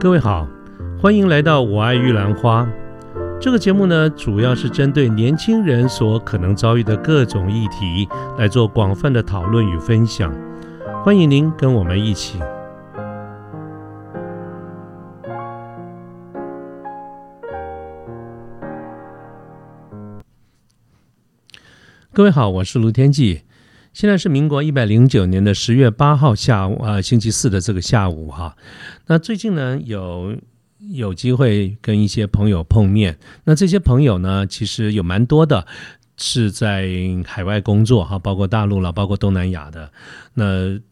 各位好，欢迎来到《我爱玉兰花》这个节目呢，主要是针对年轻人所可能遭遇的各种议题来做广泛的讨论与分享。欢迎您跟我们一起。各位好，我是卢天记。现在是民国一百零九年的十月八号下午啊，星期四的这个下午哈。那最近呢，有有机会跟一些朋友碰面。那这些朋友呢，其实有蛮多的，是在海外工作哈，包括大陆了，包括东南亚的。那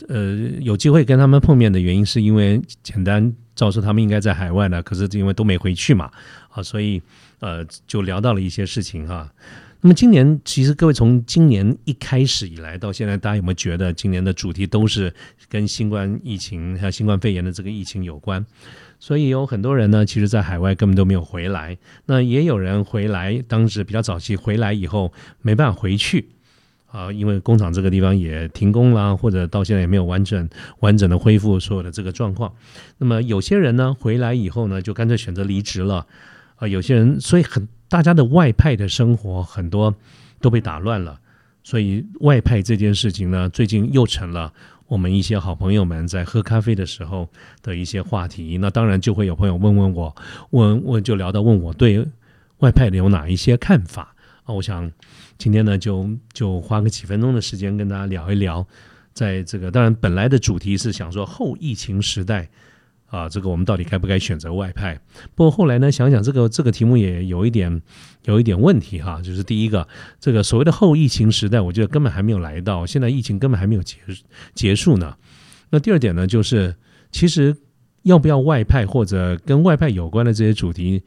呃，有机会跟他们碰面的原因，是因为简单照说他们应该在海外呢，可是因为都没回去嘛，啊，所以呃，就聊到了一些事情哈。那么今年，其实各位从今年一开始以来到现在，大家有没有觉得今年的主题都是跟新冠疫情还有新冠肺炎的这个疫情有关？所以有很多人呢，其实在海外根本都没有回来。那也有人回来，当时比较早期回来以后没办法回去啊，因为工厂这个地方也停工了，或者到现在也没有完整完整的恢复所有的这个状况。那么有些人呢，回来以后呢，就干脆选择离职了啊。有些人所以很。大家的外派的生活很多都被打乱了，所以外派这件事情呢，最近又成了我们一些好朋友们在喝咖啡的时候的一些话题。那当然就会有朋友问问我，问问就聊到问我对外派的有哪一些看法啊？我想今天呢，就就花个几分钟的时间跟大家聊一聊，在这个当然本来的主题是想说后疫情时代。啊，这个我们到底该不该选择外派？不过后来呢，想想这个这个题目也有一点有一点问题哈。就是第一个，这个所谓的后疫情时代，我觉得根本还没有来到，现在疫情根本还没有结结束呢。那第二点呢，就是其实要不要外派或者跟外派有关的这些主题，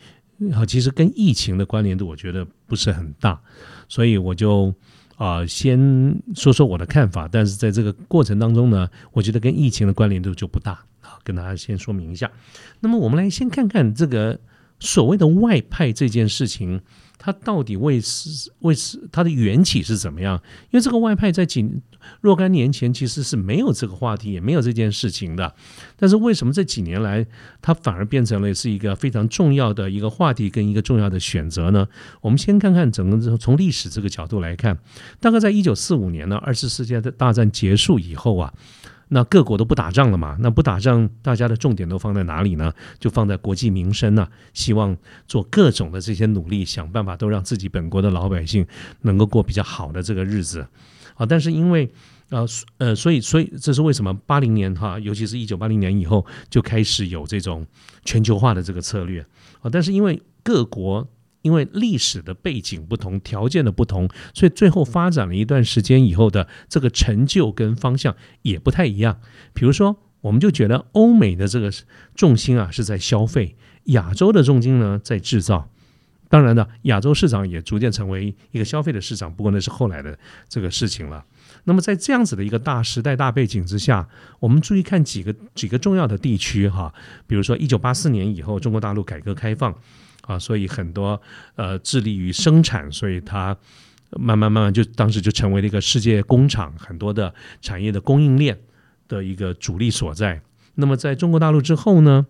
啊，其实跟疫情的关联度我觉得不是很大，所以我就啊先说说我的看法。但是在这个过程当中呢，我觉得跟疫情的关联度就不大。跟大家先说明一下，那么我们来先看看这个所谓的外派这件事情，它到底为是为是它的缘起是怎么样？因为这个外派在几若干年前其实是没有这个话题，也没有这件事情的。但是为什么这几年来它反而变成了是一个非常重要的一个话题跟一个重要的选择呢？我们先看看整个从历史这个角度来看，大概在一九四五年呢，二次世界大战结束以后啊。那各国都不打仗了嘛？那不打仗，大家的重点都放在哪里呢？就放在国计民生呢，希望做各种的这些努力，想办法都让自己本国的老百姓能够过比较好的这个日子。啊，但是因为呃呃，所以所以这是为什么八零年哈，尤其是一九八零年以后就开始有这种全球化的这个策略啊。但是因为各国。因为历史的背景不同，条件的不同，所以最后发展了一段时间以后的这个成就跟方向也不太一样。比如说，我们就觉得欧美的这个重心啊是在消费，亚洲的重心呢在制造。当然呢，亚洲市场也逐渐成为一个消费的市场，不过那是后来的这个事情了。那么在这样子的一个大时代大背景之下，我们注意看几个几个重要的地区哈，比如说一九八四年以后，中国大陆改革开放。啊，所以很多呃致力于生产，所以它慢慢慢慢就当时就成为了一个世界工厂，很多的产业的供应链的一个主力所在。那么在中国大陆之后呢，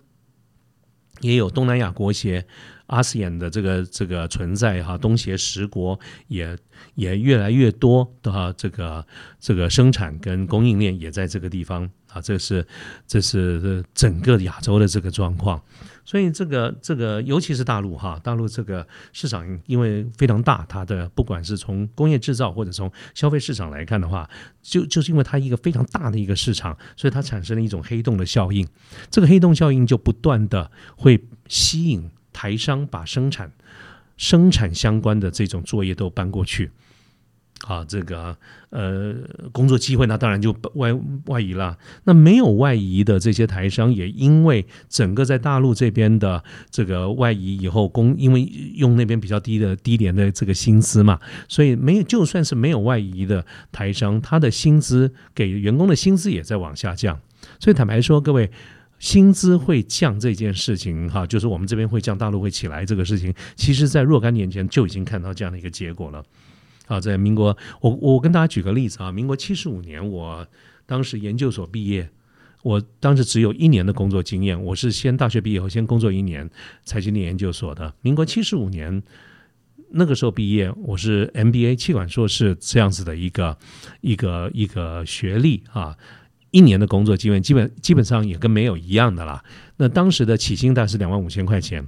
也有东南亚国协、阿斯亚的这个这个存在哈，东协十国也也越来越多的这个这个生产跟供应链也在这个地方啊，这是这是整个亚洲的这个状况。所以这个这个，尤其是大陆哈，大陆这个市场因为非常大，它的不管是从工业制造或者从消费市场来看的话，就就是因为它一个非常大的一个市场，所以它产生了一种黑洞的效应。这个黑洞效应就不断的会吸引台商把生产生产相关的这种作业都搬过去。啊，这个呃，工作机会那当然就外外移了。那没有外移的这些台商，也因为整个在大陆这边的这个外移以后，工因为用那边比较低的低廉的这个薪资嘛，所以没有就算是没有外移的台商，他的薪资给员工的薪资也在往下降。所以坦白说，各位薪资会降这件事情，哈，就是我们这边会降，大陆会起来这个事情，其实在若干年前就已经看到这样的一个结果了。啊，在民国，我我跟大家举个例子啊，民国七十五年，我当时研究所毕业，我当时只有一年的工作经验，我是先大学毕业后先工作一年，才去念研究所的。民国七十五年那个时候毕业，我是 MBA 气管硕士这样子的一个一个一个学历啊，一年的工作经验基本基本上也跟没有一样的啦。那当时的起薪大概是两万五千块钱。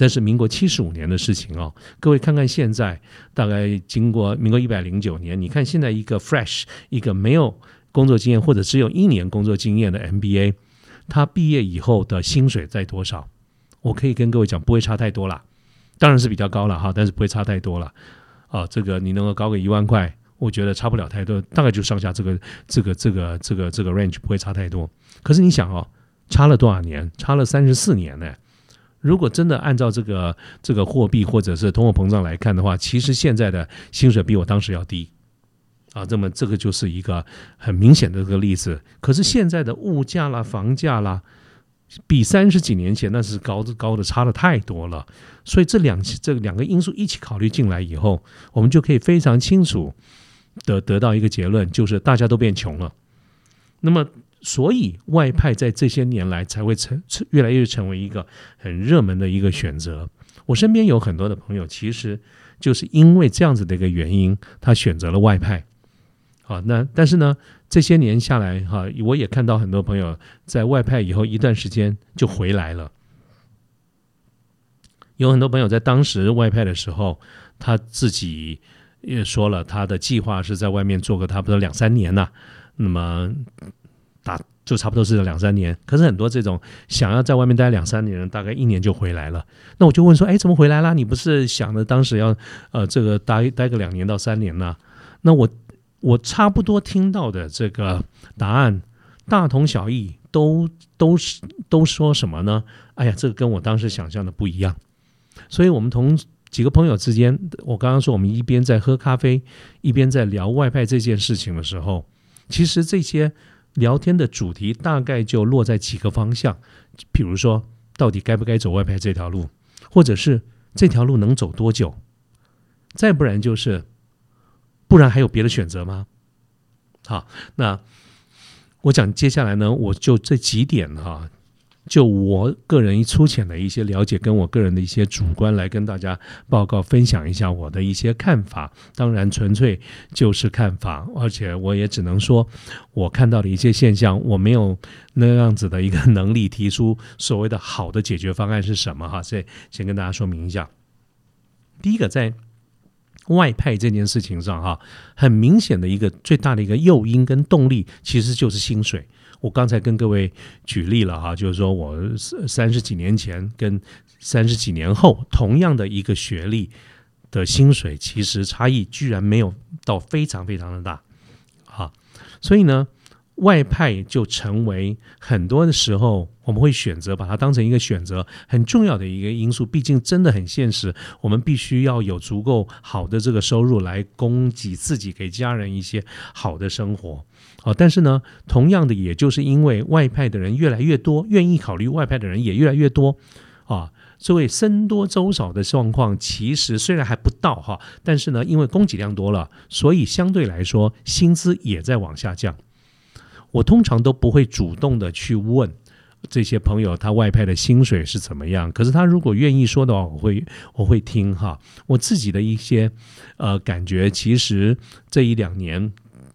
但是民国七十五年的事情哦，各位看看现在，大概经过民国一百零九年，你看现在一个 fresh 一个没有工作经验或者只有一年工作经验的 MBA，他毕业以后的薪水在多少？我可以跟各位讲，不会差太多了，当然是比较高了哈，但是不会差太多了。啊，这个你能够高个一万块，我觉得差不了太多，大概就上下这个这个这个这个这个 range 不会差太多。可是你想哦，差了多少年？差了三十四年呢。如果真的按照这个这个货币或者是通货膨胀来看的话，其实现在的薪水比我当时要低啊。这么这个就是一个很明显的这个例子。可是现在的物价啦、房价啦，比三十几年前那是高的高的差的太多了。所以这两这两个因素一起考虑进来以后，我们就可以非常清楚的得到一个结论，就是大家都变穷了。那么。所以外派在这些年来才会成越来越成为一个很热门的一个选择。我身边有很多的朋友，其实就是因为这样子的一个原因，他选择了外派。好，那但是呢，这些年下来哈，我也看到很多朋友在外派以后一段时间就回来了。有很多朋友在当时外派的时候，他自己也说了，他的计划是在外面做个差不多两三年呐。那么。打就差不多是两三年，可是很多这种想要在外面待两三年，大概一年就回来了。那我就问说，哎，怎么回来啦？你不是想着当时要呃这个待待个两年到三年呢？那我我差不多听到的这个答案大同小异，都都是都说什么呢？哎呀，这个跟我当时想象的不一样。所以我们同几个朋友之间，我刚刚说我们一边在喝咖啡，一边在聊外派这件事情的时候，其实这些。聊天的主题大概就落在几个方向，比如说，到底该不该走外派这条路，或者是这条路能走多久？再不然就是，不然还有别的选择吗？好，那我讲接下来呢，我就这几点哈。就我个人粗浅的一些了解，跟我个人的一些主观来跟大家报告分享一下我的一些看法。当然，纯粹就是看法，而且我也只能说，我看到的一些现象，我没有那样子的一个 能力提出所谓的好的解决方案是什么哈。所以先跟大家说明一下，第一个在外派这件事情上哈，很明显的一个最大的一个诱因跟动力，其实就是薪水。我刚才跟各位举例了哈，就是说我三十几年前跟三十几年后同样的一个学历的薪水，其实差异居然没有到非常非常的大，啊，所以呢。外派就成为很多的时候，我们会选择把它当成一个选择很重要的一个因素。毕竟真的很现实，我们必须要有足够好的这个收入来供给自己，给家人一些好的生活。好，但是呢，同样的，也就是因为外派的人越来越多，愿意考虑外派的人也越来越多啊。这位僧多粥少的状况，其实虽然还不到哈，但是呢，因为供给量多了，所以相对来说薪资也在往下降。我通常都不会主动的去问这些朋友他外派的薪水是怎么样，可是他如果愿意说的话，我会我会听哈。我自己的一些呃感觉，其实这一两年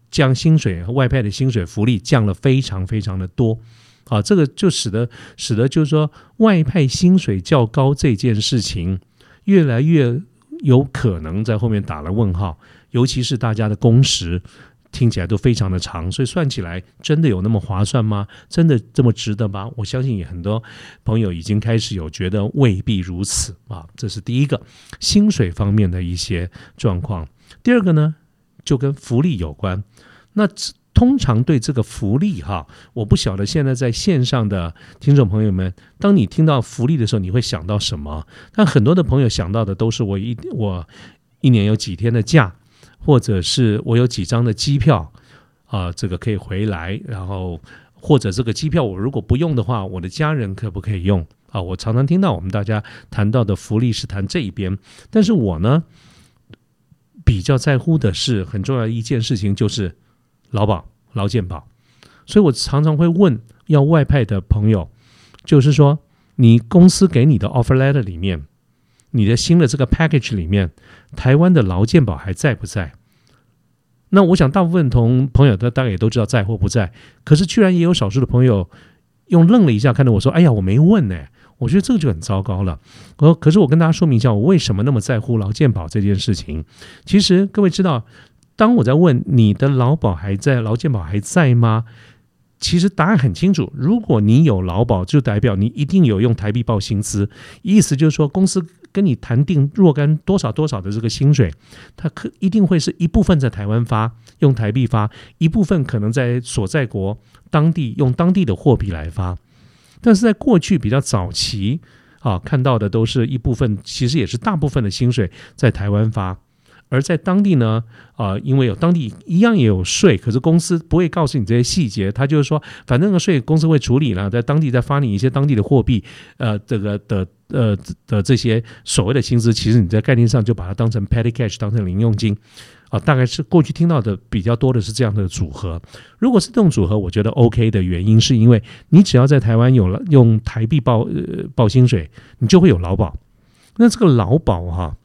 降薪水和外派的薪水福利降了非常非常的多，啊，这个就使得使得就是说外派薪水较高这件事情越来越有可能在后面打了问号，尤其是大家的工时。听起来都非常的长，所以算起来真的有那么划算吗？真的这么值得吗？我相信也很多朋友已经开始有觉得未必如此啊。这是第一个薪水方面的一些状况。第二个呢，就跟福利有关。那通常对这个福利哈，我不晓得现在在线上的听众朋友们，当你听到福利的时候，你会想到什么？但很多的朋友想到的都是我一我一年有几天的假。或者是我有几张的机票啊，这个可以回来，然后或者这个机票我如果不用的话，我的家人可不可以用啊？我常常听到我们大家谈到的福利是谈这一边，但是我呢比较在乎的是很重要的一件事情，就是劳保、劳健保所以我常常会问要外派的朋友，就是说你公司给你的 offer letter 里面，你的新的这个 package 里面，台湾的劳健保还在不在？那我想大部分同朋友他大概也都知道在或不在，可是居然也有少数的朋友用愣了一下，看到我说：“哎呀，我没问呢。”我觉得这个就很糟糕了。我可是我跟大家说明一下，我为什么那么在乎劳健保这件事情。其实各位知道，当我在问你的劳保还在，劳健保还在吗？其实答案很清楚，如果你有劳保，就代表你一定有用台币报薪资，意思就是说公司跟你谈定若干多少多少的这个薪水，他可一定会是一部分在台湾发，用台币发，一部分可能在所在国当地用当地的货币来发。但是在过去比较早期啊，看到的都是一部分，其实也是大部分的薪水在台湾发，而在当地呢，啊，因为有当地一样也有税，可是公司不会告诉你这些细节，他就是说，反正个税公司会处理了，在当地再发你一些当地的货币，呃，这个的呃的这些所谓的薪资，其实你在概念上就把它当成 petty cash，当成零用金。啊，大概是过去听到的比较多的是这样的组合。如果是这种组合，我觉得 OK 的原因是因为你只要在台湾有了用台币报呃报薪水，你就会有劳保。那这个劳保哈。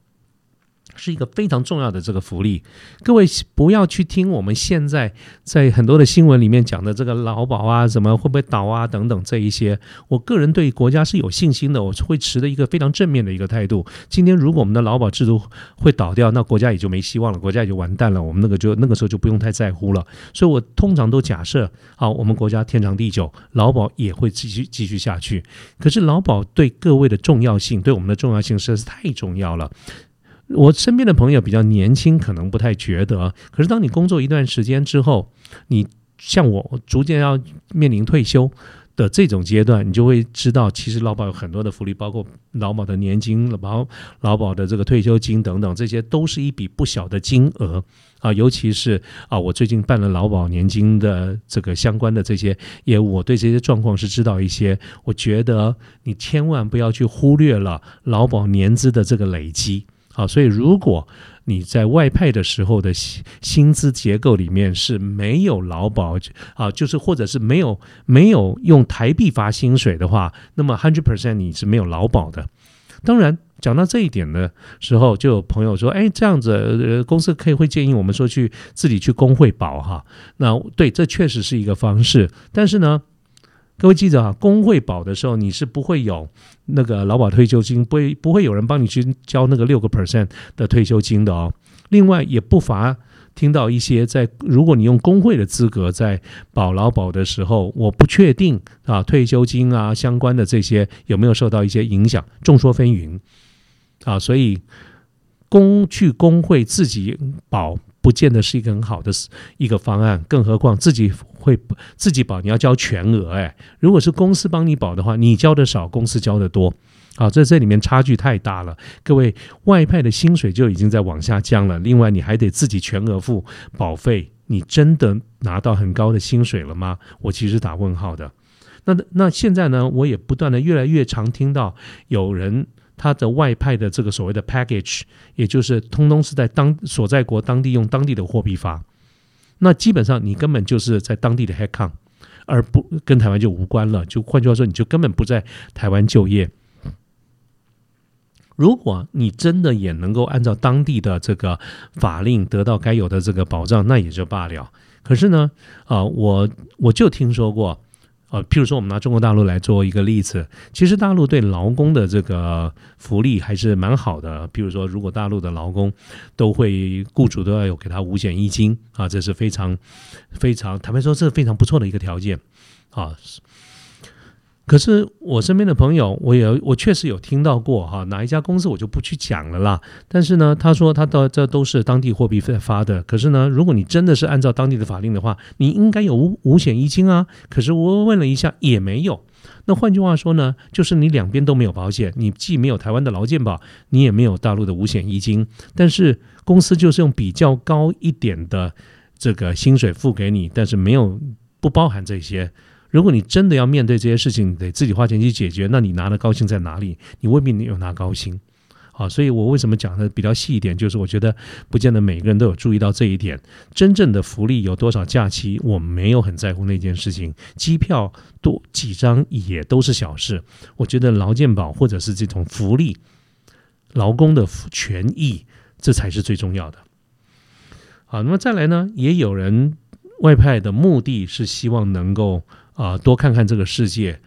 是一个非常重要的这个福利，各位不要去听我们现在在很多的新闻里面讲的这个劳保啊，什么会不会倒啊等等这一些。我个人对国家是有信心的，我会持的一个非常正面的一个态度。今天如果我们的劳保制度会倒掉，那国家也就没希望了，国家也就完蛋了。我们那个就那个时候就不用太在乎了。所以我通常都假设，好，我们国家天长地久，劳保也会继续继续下去。可是劳保对各位的重要性，对我们的重要性实在是太重要了。我身边的朋友比较年轻，可能不太觉得。可是当你工作一段时间之后，你像我逐渐要面临退休的这种阶段，你就会知道，其实劳保有很多的福利，包括劳保的年金、劳劳保的这个退休金等等，这些都是一笔不小的金额啊。尤其是啊，我最近办了劳保年金的这个相关的这些业务，我对这些状况是知道一些。我觉得你千万不要去忽略了劳保年资的这个累积。啊，所以如果你在外派的时候的薪薪资结构里面是没有劳保啊，就是或者是没有没有用台币发薪水的话，那么 hundred percent 你是没有劳保的。当然，讲到这一点的时候，就有朋友说：“哎，这样子呃公司可以会建议我们说去自己去工会保哈。”那对，这确实是一个方式，但是呢。各位记者啊，工会保的时候，你是不会有那个劳保退休金，不会不会有人帮你去交那个六个 percent 的退休金的哦。另外，也不乏听到一些在如果你用工会的资格在保劳保的时候，我不确定啊，退休金啊相关的这些有没有受到一些影响，众说纷纭啊。所以工去工会自己保。不见得是一个很好的一个方案，更何况自己会自己保，你要交全额哎。如果是公司帮你保的话，你交的少，公司交的多，好，在这里面差距太大了。各位外派的薪水就已经在往下降了，另外你还得自己全额付保费，你真的拿到很高的薪水了吗？我其实打问号的。那那现在呢，我也不断的越来越常听到有人。他的外派的这个所谓的 package，也就是通通是在当所在国当地用当地的货币发，那基本上你根本就是在当地的 headcount，而不跟台湾就无关了。就换句话说，你就根本不在台湾就业。如果你真的也能够按照当地的这个法令得到该有的这个保障，那也就罢了。可是呢，啊，我我就听说过。呃，譬如说，我们拿中国大陆来做一个例子，其实大陆对劳工的这个福利还是蛮好的。譬如说，如果大陆的劳工都会雇主都要有给他五险一金啊，这是非常非常坦白说，这是非常不错的一个条件啊。可是我身边的朋友，我也我确实有听到过哈，哪一家公司我就不去讲了啦。但是呢，他说他的这都是当地货币在发的。可是呢，如果你真的是按照当地的法令的话，你应该有五五险一金啊。可是我问了一下，也没有。那换句话说呢，就是你两边都没有保险，你既没有台湾的劳健保，你也没有大陆的五险一金。但是公司就是用比较高一点的这个薪水付给你，但是没有不包含这些。如果你真的要面对这些事情，得自己花钱去解决，那你拿的高薪在哪里？你未必你有拿高薪，好，所以我为什么讲的比较细一点，就是我觉得不见得每个人都有注意到这一点。真正的福利有多少假期，我没有很在乎那件事情。机票多几张也都是小事。我觉得劳健保或者是这种福利、劳工的权益，这才是最重要的。好，那么再来呢？也有人外派的目的是希望能够啊多看看这个世界。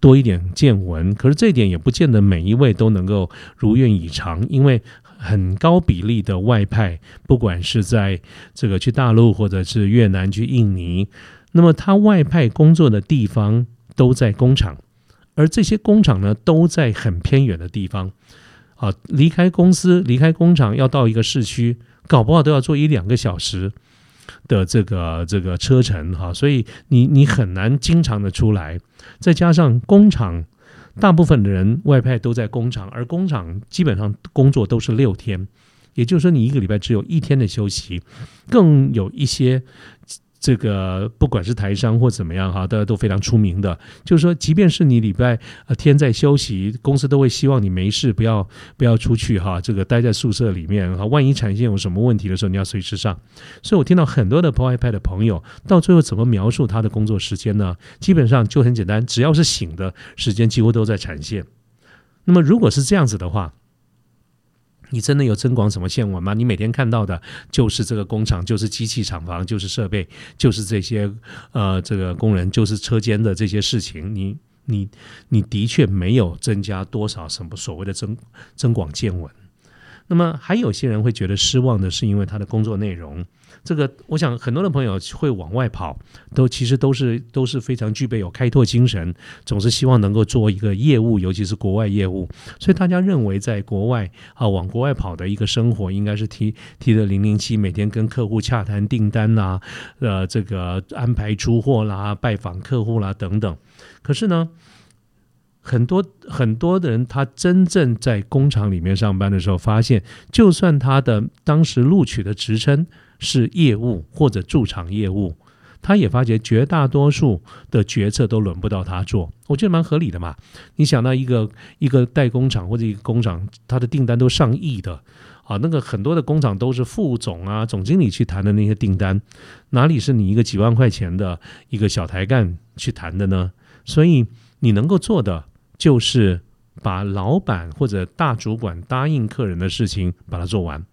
多一点见闻，可是这一点也不见得每一位都能够如愿以偿，因为很高比例的外派，不管是在这个去大陆或者是越南去印尼，那么他外派工作的地方都在工厂，而这些工厂呢都在很偏远的地方，啊，离开公司离开工厂要到一个市区，搞不好都要坐一两个小时的这个这个车程哈，所以你你很难经常的出来。再加上工厂，大部分的人外派都在工厂，而工厂基本上工作都是六天，也就是说你一个礼拜只有一天的休息，更有一些。这个不管是台商或怎么样哈，大家都非常出名的。就是说，即便是你礼拜呃天在休息，公司都会希望你没事，不要不要出去哈，这个待在宿舍里面哈。万一产线有什么问题的时候，你要随时上。所以我听到很多的 p o iPad 的朋友，到最后怎么描述他的工作时间呢？基本上就很简单，只要是醒的时间，几乎都在产线。那么如果是这样子的话，你真的有增广什么见闻吗？你每天看到的就是这个工厂，就是机器厂房，就是设备，就是这些呃，这个工人，就是车间的这些事情。你你你的确没有增加多少什么所谓的增增广见闻。那么还有些人会觉得失望的是，因为他的工作内容。这个，我想很多的朋友会往外跑，都其实都是都是非常具备有开拓精神，总是希望能够做一个业务，尤其是国外业务。所以大家认为，在国外啊，往国外跑的一个生活，应该是 T T 的零零七，每天跟客户洽谈订单啦，呃，这个安排出货啦，拜访客户啦等等。可是呢，很多很多的人，他真正在工厂里面上班的时候，发现，就算他的当时录取的职称。是业务或者驻场业务，他也发觉绝大多数的决策都轮不到他做，我觉得蛮合理的嘛。你想到一个一个代工厂或者一个工厂，他的订单都上亿的啊，那个很多的工厂都是副总啊、总经理去谈的那些订单，哪里是你一个几万块钱的一个小台干去谈的呢？所以你能够做的就是把老板或者大主管答应客人的事情把它做完。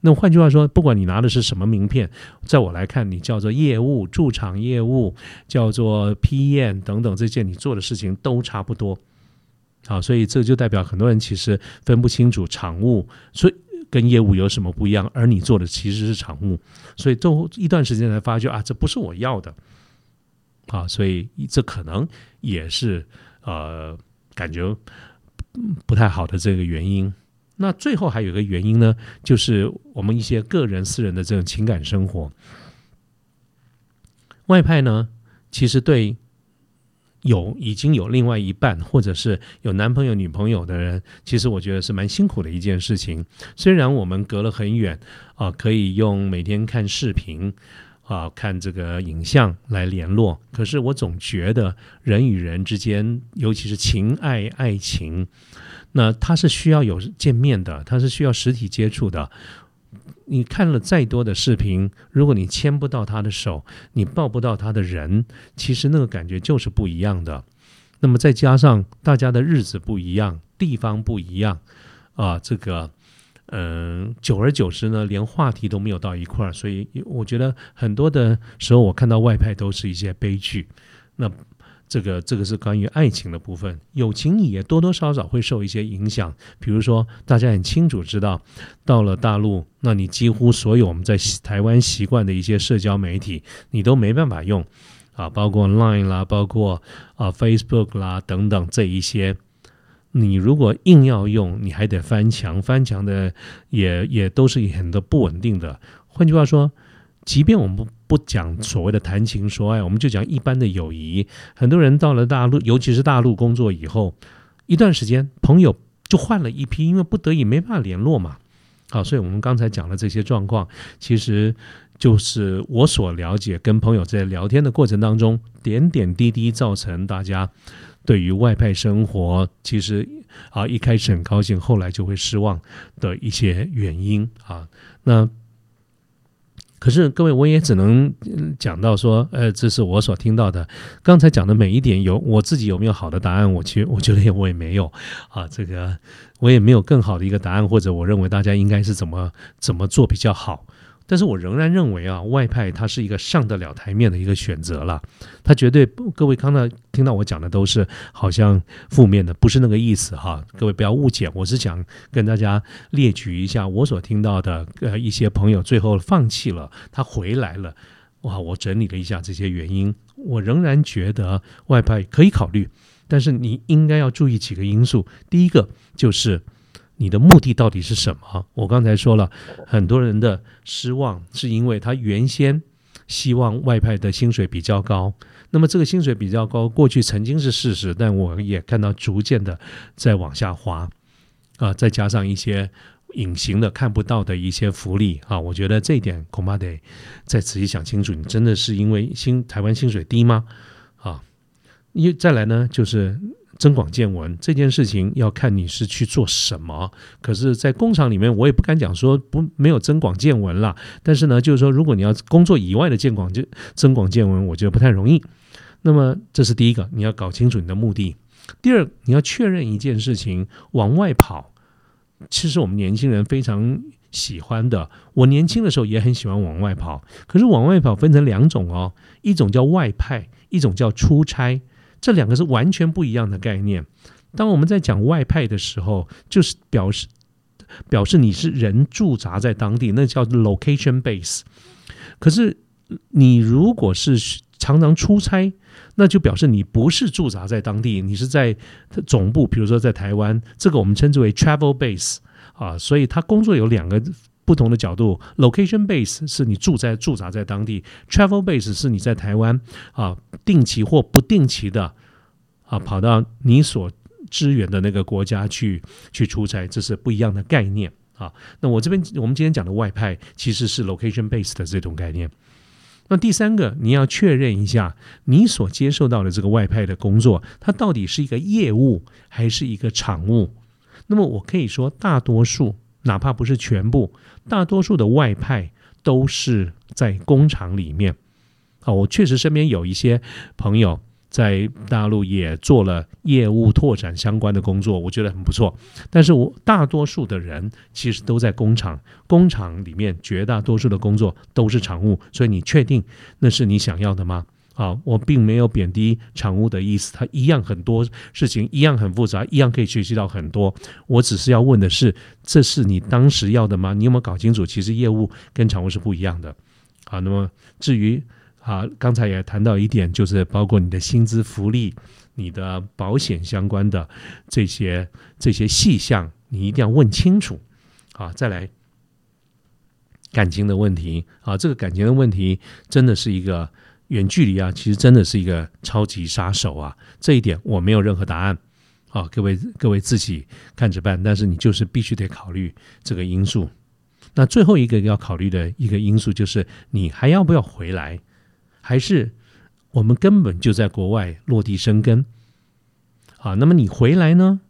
那换句话说，不管你拿的是什么名片，在我来看，你叫做业务驻场业务，叫做 PM 等等这些，你做的事情都差不多。好，所以这就代表很多人其实分不清楚场务，所以跟业务有什么不一样。而你做的其实是场务，所以都一段时间才发觉啊，这不是我要的。啊，所以这可能也是呃感觉不太好的这个原因。那最后还有一个原因呢，就是我们一些个人私人的这种情感生活，外派呢，其实对有已经有另外一半或者是有男朋友女朋友的人，其实我觉得是蛮辛苦的一件事情。虽然我们隔了很远啊，可以用每天看视频啊，看这个影像来联络，可是我总觉得人与人之间，尤其是情爱爱情。那它是需要有见面的，它是需要实体接触的。你看了再多的视频，如果你牵不到他的手，你抱不到他的人，其实那个感觉就是不一样的。那么再加上大家的日子不一样，地方不一样，啊，这个，嗯，久而久之呢，连话题都没有到一块儿。所以我觉得很多的时候，我看到外派都是一些悲剧。那。这个这个是关于爱情的部分，友情也多多少少会受一些影响。比如说，大家很清楚知道，到了大陆，那你几乎所有我们在台湾习惯的一些社交媒体，你都没办法用啊，包括 Line 啦，包括啊 Facebook 啦等等这一些，你如果硬要用，你还得翻墙，翻墙的也也都是很多不稳定的。换句话说。即便我们不不讲所谓的谈情说爱，我们就讲一般的友谊。很多人到了大陆，尤其是大陆工作以后，一段时间朋友就换了一批，因为不得已没办法联络嘛。好，所以我们刚才讲的这些状况，其实就是我所了解跟朋友在聊天的过程当中，点点滴滴造成大家对于外派生活，其实啊一开始很高兴，后来就会失望的一些原因啊。那可是各位，我也只能讲到说，呃，这是我所听到的。刚才讲的每一点，有我自己有没有好的答案？我其实我觉得我也没有啊，这个我也没有更好的一个答案，或者我认为大家应该是怎么怎么做比较好。但是我仍然认为啊，外派它是一个上得了台面的一个选择了，它绝对各位刚才听到我讲的都是好像负面的，不是那个意思哈，各位不要误解，我是想跟大家列举一下我所听到的呃一些朋友最后放弃了，他回来了，哇，我整理了一下这些原因，我仍然觉得外派可以考虑，但是你应该要注意几个因素，第一个就是。你的目的到底是什么？我刚才说了，很多人的失望是因为他原先希望外派的薪水比较高，那么这个薪水比较高，过去曾经是事实，但我也看到逐渐的在往下滑，啊，再加上一些隐形的看不到的一些福利啊，我觉得这一点恐怕得再仔细想清楚，你真的是因为薪台湾薪水低吗？啊，因再来呢就是。增广见闻这件事情要看你是去做什么，可是，在工厂里面，我也不敢讲说不没有增广见闻了。但是呢，就是说，如果你要工作以外的见广就增广见闻，我觉得不太容易。那么，这是第一个，你要搞清楚你的目的。第二，你要确认一件事情，往外跑，其实我们年轻人非常喜欢的。我年轻的时候也很喜欢往外跑，可是往外跑分成两种哦，一种叫外派，一种叫出差。这两个是完全不一样的概念。当我们在讲外派的时候，就是表示表示你是人驻扎在当地，那叫 location base。可是你如果是常常出差，那就表示你不是驻扎在当地，你是在总部，比如说在台湾，这个我们称之为 travel base 啊。所以他工作有两个不同的角度：location base 是你住在驻扎在当地；travel base 是你在台湾啊，定期或不定期的。啊，跑到你所支援的那个国家去去出差，这是不一样的概念啊。那我这边我们今天讲的外派其实是 location base 的这种概念。那第三个，你要确认一下你所接受到的这个外派的工作，它到底是一个业务还是一个场务？那么我可以说，大多数哪怕不是全部，大多数的外派都是在工厂里面。啊，我确实身边有一些朋友。在大陆也做了业务拓展相关的工作，我觉得很不错。但是我大多数的人其实都在工厂，工厂里面绝大多数的工作都是常务，所以你确定那是你想要的吗？啊，我并没有贬低厂务的意思，它一样很多事情一样很复杂，一样可以学习到很多。我只是要问的是，这是你当时要的吗？你有没有搞清楚？其实业务跟厂务是不一样的。好，那么至于。啊，刚才也谈到一点，就是包括你的薪资福利、你的保险相关的这些这些细项，你一定要问清楚。啊，再来感情的问题啊，这个感情的问题真的是一个远距离啊，其实真的是一个超级杀手啊。这一点我没有任何答案啊，各位各位自己看着办。但是你就是必须得考虑这个因素。那最后一个要考虑的一个因素就是，你还要不要回来？还是我们根本就在国外落地生根，啊，那么你回来呢？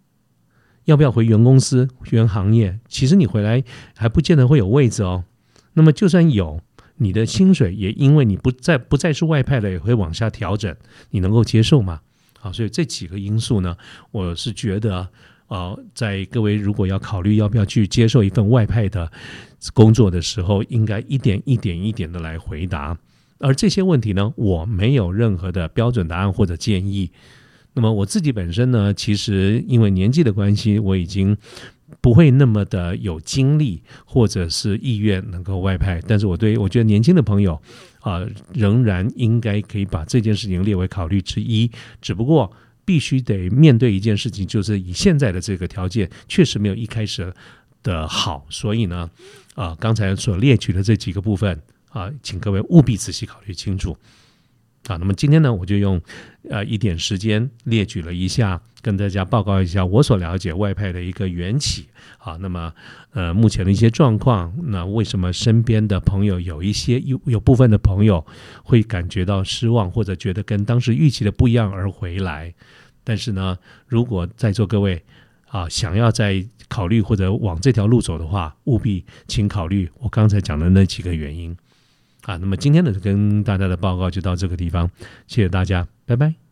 要不要回原公司、原行业？其实你回来还不见得会有位置哦。那么就算有，你的薪水也因为你不再不再是外派了，也会往下调整。你能够接受吗？好，所以这几个因素呢，我是觉得，啊，在各位如果要考虑要不要去接受一份外派的工作的时候，应该一点一点一点的来回答。而这些问题呢，我没有任何的标准答案或者建议。那么我自己本身呢，其实因为年纪的关系，我已经不会那么的有精力或者是意愿能够外派。但是我对我觉得年轻的朋友啊，仍然应该可以把这件事情列为考虑之一。只不过必须得面对一件事情，就是以现在的这个条件，确实没有一开始的好。所以呢，啊，刚才所列举的这几个部分。啊，请各位务必仔细考虑清楚。啊，那么今天呢，我就用呃一点时间列举了一下，跟大家报告一下我所了解外派的一个缘起。啊，那么呃目前的一些状况，那为什么身边的朋友有一些有有部分的朋友会感觉到失望，或者觉得跟当时预期的不一样而回来？但是呢，如果在座各位啊想要再考虑或者往这条路走的话，务必请考虑我刚才讲的那几个原因啊。那么今天的跟大家的报告就到这个地方，谢谢大家，拜拜。